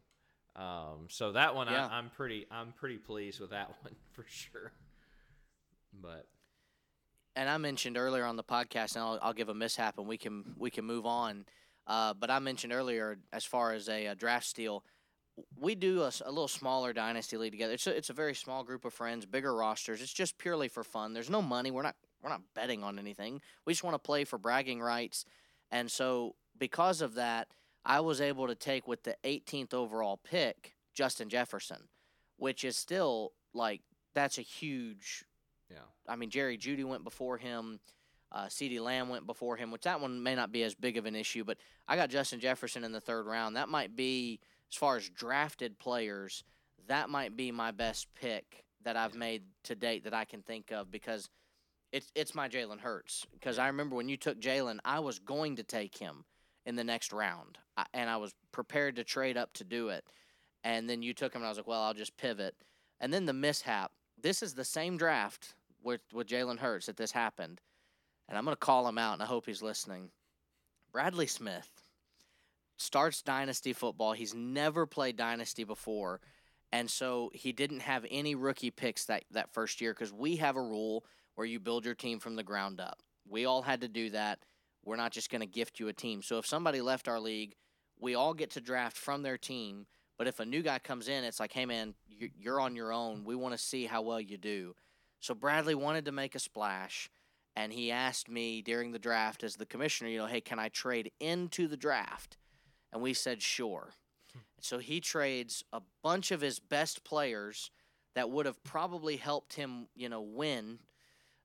Speaker 2: Um, so that one,
Speaker 1: Yeah.
Speaker 2: I, I'm pretty, I'm pretty pleased with that one for sure. But
Speaker 1: and I mentioned earlier on the podcast, and I'll, I'll give a mishap, and we can we can move on. Uh, but I mentioned earlier, as far as a, uh draft steal, we do a little smaller dynasty league together. It's a, it's a very small group of friends, bigger rosters. It's just purely for fun. There's no money. We're not we're not betting on anything. We just want to play for bragging rights. And so because of that, I was able to take with the 18th overall pick Justin Jefferson, which is still like that's a huge
Speaker 2: yeah,
Speaker 1: I mean, Jerry Jeudy went before him. Uh, CeeDee Lamb went before him, which that one may not be as big of an issue. But I got Justin Jefferson in the third round. That might be, as far as drafted players, that might be my best pick that I've made to date that I can think of because it's it's my Jalen Hurts. Because I remember when you took Jalen, I was going to take him in the next round, I, and I was prepared to trade up to do it. And then you took him, and I was like, well, I'll just pivot. And then the mishap. This is the same draft with with Jalen Hurts that this happened, and I'm gonna call him out, and I hope he's listening. Bradley Smith starts dynasty football. He's never played dynasty before, and so he didn't have any rookie picks that that first year because we have a rule where you build your team from the ground up. We all had to do that. We're not just gonna gift you a team. So if somebody left our league, we all get to draft from their team. But if a new guy comes in, it's like, hey man, you- you're on your own. We want to see how well you do. So Bradley wanted to make a splash, and he asked me during the draft as the commissioner, you know, hey, can I trade into the draft? And we said sure. Hmm. So he trades a bunch of his best players that would have probably helped him, you know, win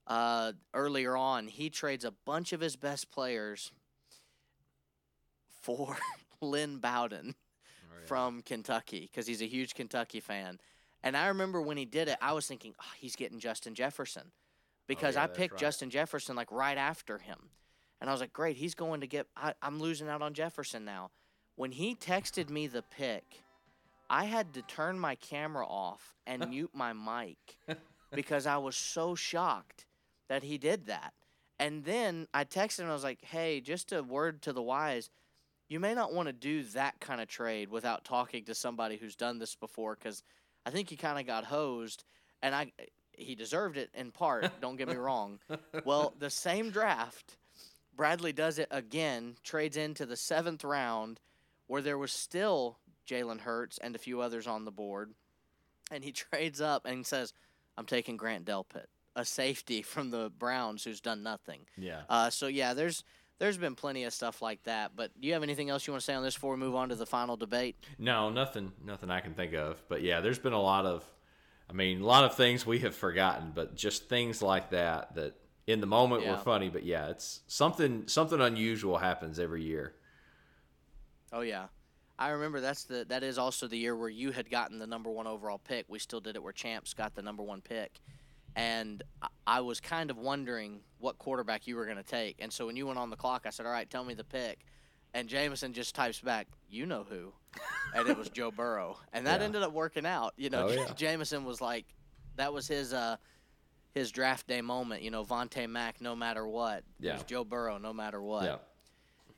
Speaker 1: uh, earlier on. He trades a bunch of his best players for Lynn Bowden
Speaker 2: Oh, yeah.
Speaker 1: from Kentucky because he's a huge Kentucky fan. And I remember when he did it, I was thinking, oh, he's getting Justin Jefferson because
Speaker 2: yeah,
Speaker 1: I picked
Speaker 2: right.
Speaker 1: Justin Jefferson like right after him. And I was like, great, he's going to get, I, I'm losing out on Jefferson now. When he texted me the pick, I had to turn my camera off and mute my mic because I was so shocked that he did that. And then I texted him, I was like, hey, just a word to the wise you may not want to do that kind of trade without talking to somebody who's done this before because I think he kind of got hosed, and I he deserved it in part. don't get me wrong. Well, the same draft, Bradley does it again, trades into the seventh round, where there was still Jalen Hurts and a few others on the board, and he trades up and says, "I'm taking Grant Delpit, a safety from the Browns who's done nothing."
Speaker 2: yeah.
Speaker 1: Uh, so yeah, there's there's been plenty of stuff like that. But do you have anything else you want to say on this before we move on to the final debate?
Speaker 2: No, nothing, nothing I can think of. But yeah, there's been a lot of, I mean, a lot of things we have forgotten, but just things like that that in the moment were funny. But yeah, it's something, something unusual happens every year.
Speaker 1: Oh yeah, I remember that's the that is also the year where you had gotten the number one overall pick. We still did it where Champs got the number one pick, and I- was kind of wondering what quarterback you were going to take. And so when you went on the clock, I said, "All right, tell me the pick." And Jameson just types back, "You know who," and it was Joe Burrow, and that
Speaker 2: Yeah.
Speaker 1: ended up working out. You know,
Speaker 2: Oh, yeah.
Speaker 1: Jameson was like, that was his uh his draft day moment. You know, Vontae Mack, no matter what.
Speaker 2: Yeah.
Speaker 1: There's Joe Burrow, no matter what.
Speaker 2: Yeah.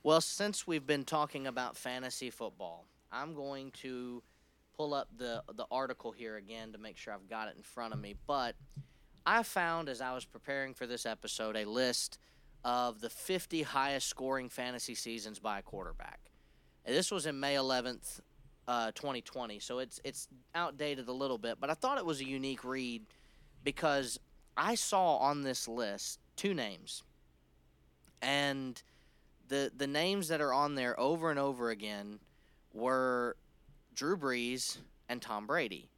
Speaker 1: Well, since we've been talking about fantasy football, I'm going to pull up the the article here again to make sure I've got it in front of me. But I found as I was preparing for this episode a list of the 50 highest scoring fantasy seasons by a quarterback. And this was in May 11th, uh, 2020, so it's it's outdated a little bit, but I thought it was a unique read because I saw on this list two names. And the the names that are on there over and over again were Drew Brees and Tom Brady.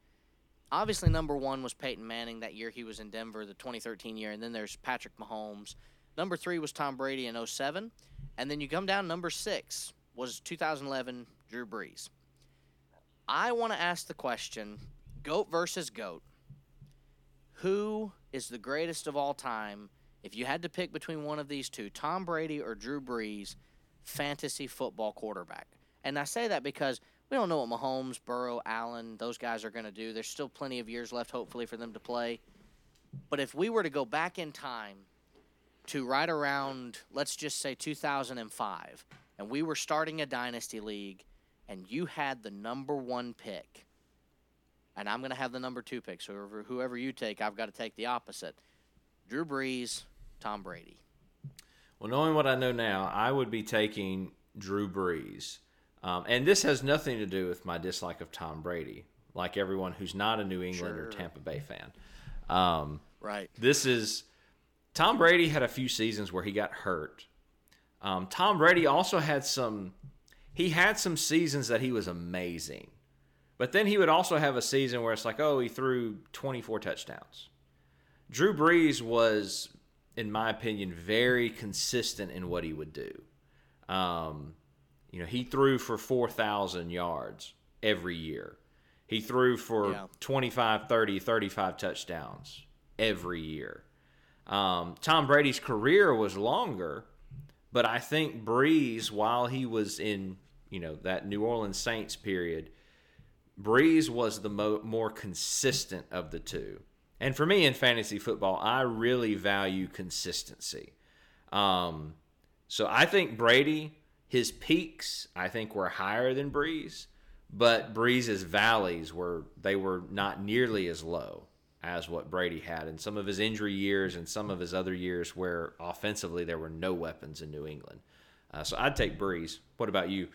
Speaker 1: Obviously, number one was Peyton Manning that year he was in Denver, the 2013 year, and then there's Patrick Mahomes. Number three was Tom Brady in 07. And then you come down, number six was 2011 Drew Brees. I want to ask the question GOAT versus GOAT. Who is the greatest of all time? If you had to pick between one of these two, Tom Brady or Drew Brees, fantasy football quarterback. And I say that because we don't know what Mahomes, Burrow, Allen, those guys are going to do. There's still plenty of years left, hopefully, for them to play. But if we were to go back in time to right around, let's just say 2005, and we were starting a dynasty league, and you had the number one pick, and I'm going to have the number two pick. So whoever, whoever you take, I've got to take the opposite. Drew Brees, Tom Brady.
Speaker 2: Well, knowing what I know now, I would be taking Drew Brees. Um, and this has nothing to do with my dislike of Tom Brady, like everyone who's not a New England
Speaker 1: Sure.
Speaker 2: or Tampa Bay fan. Um,
Speaker 1: Right.
Speaker 2: this is Tom Brady had a few seasons where he got hurt. Um, Tom Brady also had some. He had some seasons that he was amazing, but then he would also have a season where it's like, oh, he threw 24 touchdowns. Drew Brees was, in my opinion, very consistent in what he would do. Um, you know, he threw for 4,000 yards every year. He threw for
Speaker 1: Yeah.
Speaker 2: 25, 30, 35 touchdowns every year. Um, Tom Brady's career was longer, but I think Brees, while he was in, you know, that New Orleans Saints period, Brees was the mo- more consistent of the two. And for me in fantasy football, I really value consistency. Um, so I think Brady, his peaks, I think were higher than Brees, but Brees's valleys were they were not nearly as low as what Brady had in some of his injury years and some of his other years where offensively there were no weapons in New England. Uh, so I'd take Brees. What about you?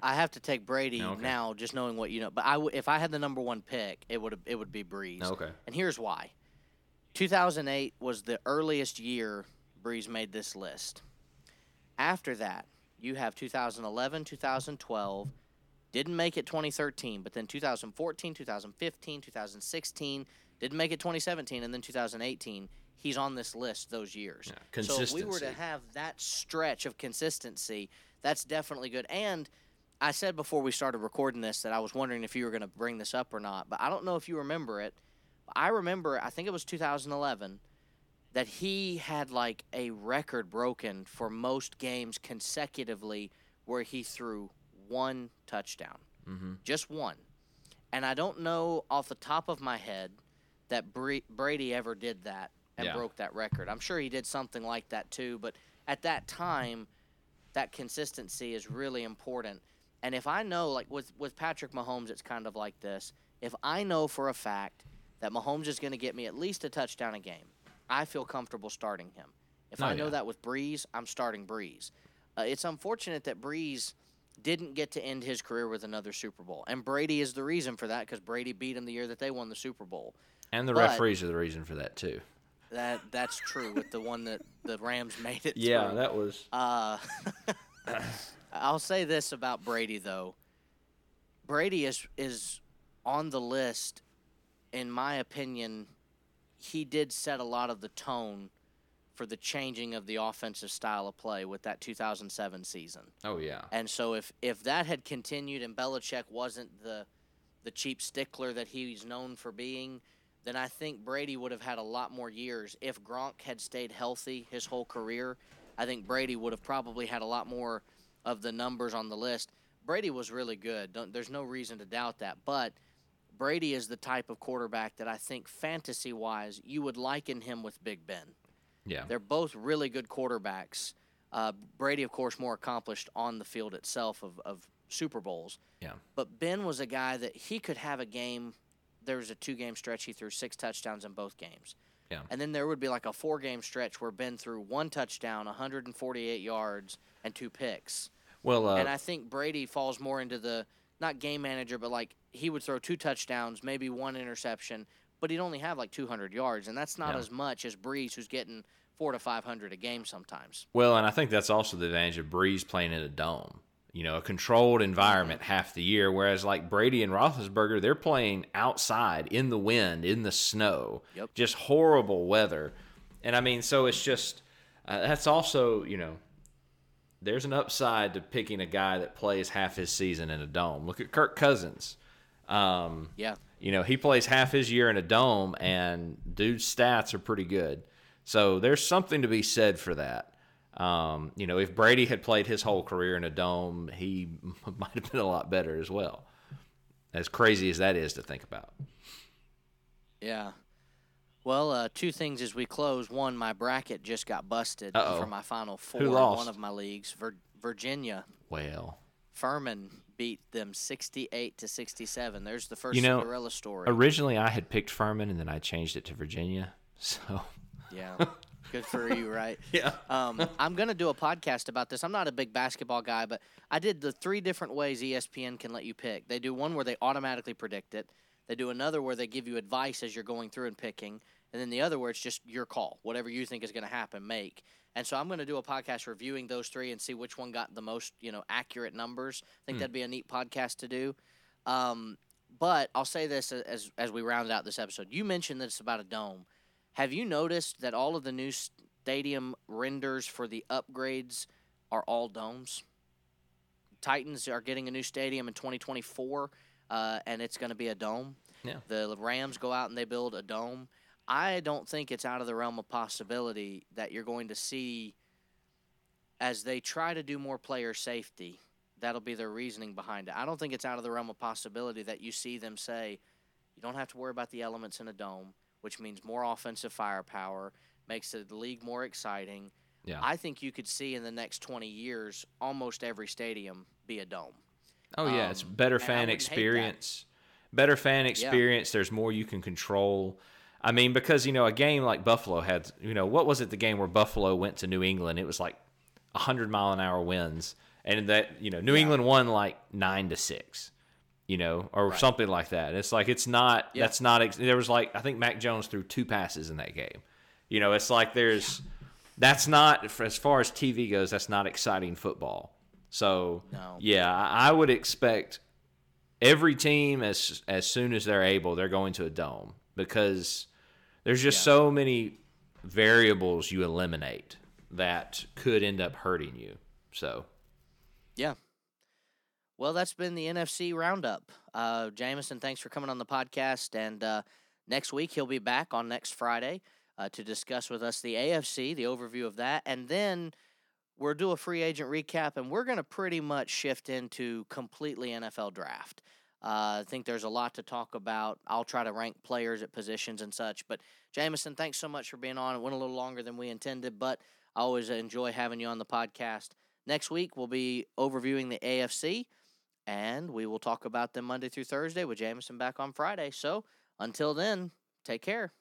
Speaker 1: I have to take Brady
Speaker 2: Okay.
Speaker 1: now, just knowing what you know. But I w- if I had the number one pick, it would it would be Brees.
Speaker 2: Okay.
Speaker 1: And here's why. 2008 was the earliest year Brees made this list. After that, you have 2011, 2012, didn't make it 2013, but then 2014, 2015, 2016, didn't make it 2017, and then 2018. He's on this list those years.
Speaker 2: Yeah,
Speaker 1: So if we were to have that stretch of consistency, that's definitely good. And I said before we started recording this that I was wondering if you were going to bring this up or not, but I don't know if you remember it. I remember, I think it was 2011, that he had like a record broken for most games consecutively where he threw one touchdown.
Speaker 2: Mm-hmm.
Speaker 1: Just one. And I don't know off the top of my head that Brady ever did that and
Speaker 2: Yeah.
Speaker 1: broke that record. I'm sure he did something like that too, but at that time, that consistency is really important. And if I know, like with, with Patrick Mahomes, it's kind of like this. If I know for a fact that Mahomes is going to get me at least a touchdown a game, I feel comfortable starting him. If
Speaker 2: Oh,
Speaker 1: I know
Speaker 2: yeah.
Speaker 1: that with Brees, I'm starting Brees. Uh, it's unfortunate that Brees didn't get to end his career with another Super Bowl. And Brady is the reason for that because Brady beat him the year that they won the Super Bowl.
Speaker 2: And the
Speaker 1: But-
Speaker 2: referees are the reason for that too.
Speaker 1: That that's true with the one that the Rams made it.
Speaker 2: Yeah,
Speaker 1: through.
Speaker 2: that was.
Speaker 1: Uh, I'll say this about Brady though. Brady is is on the list, in my opinion. He did set a lot of the tone for the changing of the offensive style of play with that 2007 season.
Speaker 2: Oh yeah.
Speaker 1: And so if if that had continued and Belichick wasn't the the cheap stickler that he's known for being, then I think Brady would have had a lot more years. If Gronk had stayed healthy his whole career, I think Brady would have probably had a lot more of the numbers on the list. Brady was really good. Don't, there's no reason to doubt that. But Brady is the type of quarterback that I think fantasy wise you would liken him with Big Ben.
Speaker 2: Yeah.
Speaker 1: They're both really good quarterbacks. Uh, Brady, of course, more accomplished on the field itself of, of Super Bowls.
Speaker 2: Yeah.
Speaker 1: But Ben was a guy that he could have a game. There was a two game stretch. He threw six touchdowns in both games.
Speaker 2: Yeah.
Speaker 1: And then there would be like a four game stretch where Ben threw one touchdown, 148 yards, and two picks.
Speaker 2: Well, uh,
Speaker 1: and I think Brady falls more into the not game manager, but like he would throw two touchdowns, maybe one interception, but he'd only have like 200 yards, and that's not
Speaker 2: Yeah.
Speaker 1: as much as Brees, who's getting four to 500 a game sometimes.
Speaker 2: well, and I think that's also the advantage of Brees playing in a dome. You know, a controlled environment half the year, whereas like Brady and Roethlisberger, they're playing outside in the wind, in the snow,
Speaker 1: Yep.
Speaker 2: just horrible weather. And I mean, so it's just uh, that's also you know, there's an upside to picking a guy that plays half his season in a dome. Look at Kirk Cousins. Um,
Speaker 1: Yeah.
Speaker 2: you know, he plays half his year in a dome, and dude's stats are pretty good. So there's something to be said for that. Um, you know, if Brady had played his whole career in a dome, he might have been a lot better as well. As crazy as that is to think about.
Speaker 1: Yeah. Well, uh, two things as we close. One, my bracket just got busted
Speaker 2: Uh-oh.
Speaker 1: for my final four
Speaker 2: Who
Speaker 1: in
Speaker 2: lost?
Speaker 1: one of my leagues. Vir- Virginia
Speaker 2: Well,
Speaker 1: Furman beat them 68 to 67. There's the first
Speaker 2: You know,
Speaker 1: Cinderella story.
Speaker 2: originally I had picked Furman, and then I changed it to Virginia. So
Speaker 1: yeah. Good for you, right?
Speaker 2: yeah,
Speaker 1: Um, I'm going to do a podcast about this. I'm not a big basketball guy, but I did the three different ways ESPN can let you pick. They do one where they automatically predict it. They do another where they give you advice as you're going through and picking, and then the other where it's just your call, whatever you think is going to happen, make. And so I'm going to do a podcast reviewing those three and see which one got the most, you know, accurate numbers. I think that'd be a neat podcast to do. Um, but I'll say this as as we round out this episode. You mentioned that it's about a dome. Have you noticed that all of the new stadium renders for the upgrades are all domes? Titans are getting a new stadium in 2024, uh, and it's going to be a dome.
Speaker 2: Yeah.
Speaker 1: The Rams go out and they build a dome. I don't think it's out of the realm of possibility that you're going to see, as they try to do more player safety, that'll be their reasoning behind it. I don't think it's out of the realm of possibility that you see them say, you don't have to worry about the elements in a dome, which means more offensive firepower, makes the league more exciting.
Speaker 2: Yeah.
Speaker 1: I think you could see in the next 20 years almost every stadium be a dome.
Speaker 2: Oh yeah, it's
Speaker 1: Um,
Speaker 2: better fan
Speaker 1: wouldn't hate that.
Speaker 2: experience. Better fan experience. There's more you can control. I mean, because you know, a game like Buffalo had, you know, what was it? The game where Buffalo went to New England, it was like hundred mile an hour winds, and that you know, New
Speaker 1: Yeah.
Speaker 2: England won like nine to six, you know, or
Speaker 1: Right.
Speaker 2: something like that. It's like it's not.
Speaker 1: Yeah.
Speaker 2: That's not. There was like I think Mac Jones threw two passes in that game. You know, it's like there's. That's not as far as TV goes. That's not exciting football. So
Speaker 1: No.
Speaker 2: yeah, I I would expect every team as as soon as they're able, they're going to a dome because there's just
Speaker 1: Yeah.
Speaker 2: so many variables you eliminate that could end up hurting you. So
Speaker 1: Yeah. Well, that's been the NFC roundup. Uh, Jameson, thanks for coming on the podcast. And uh, next week, he'll be back on next Friday uh, to discuss with us the AFC, the overview of that. And then we'll do a free agent recap, and we're going to pretty much shift into completely NFL draft. Uh, I think there's a lot to talk about. I'll try to rank players at positions and such. But Jameson, thanks so much for being on. It went a little longer than we intended, but I always enjoy having you on the podcast. Next week, we'll be overviewing the AFC, and we will talk about them Monday through Thursday with Jameson back on Friday. So until then, take care.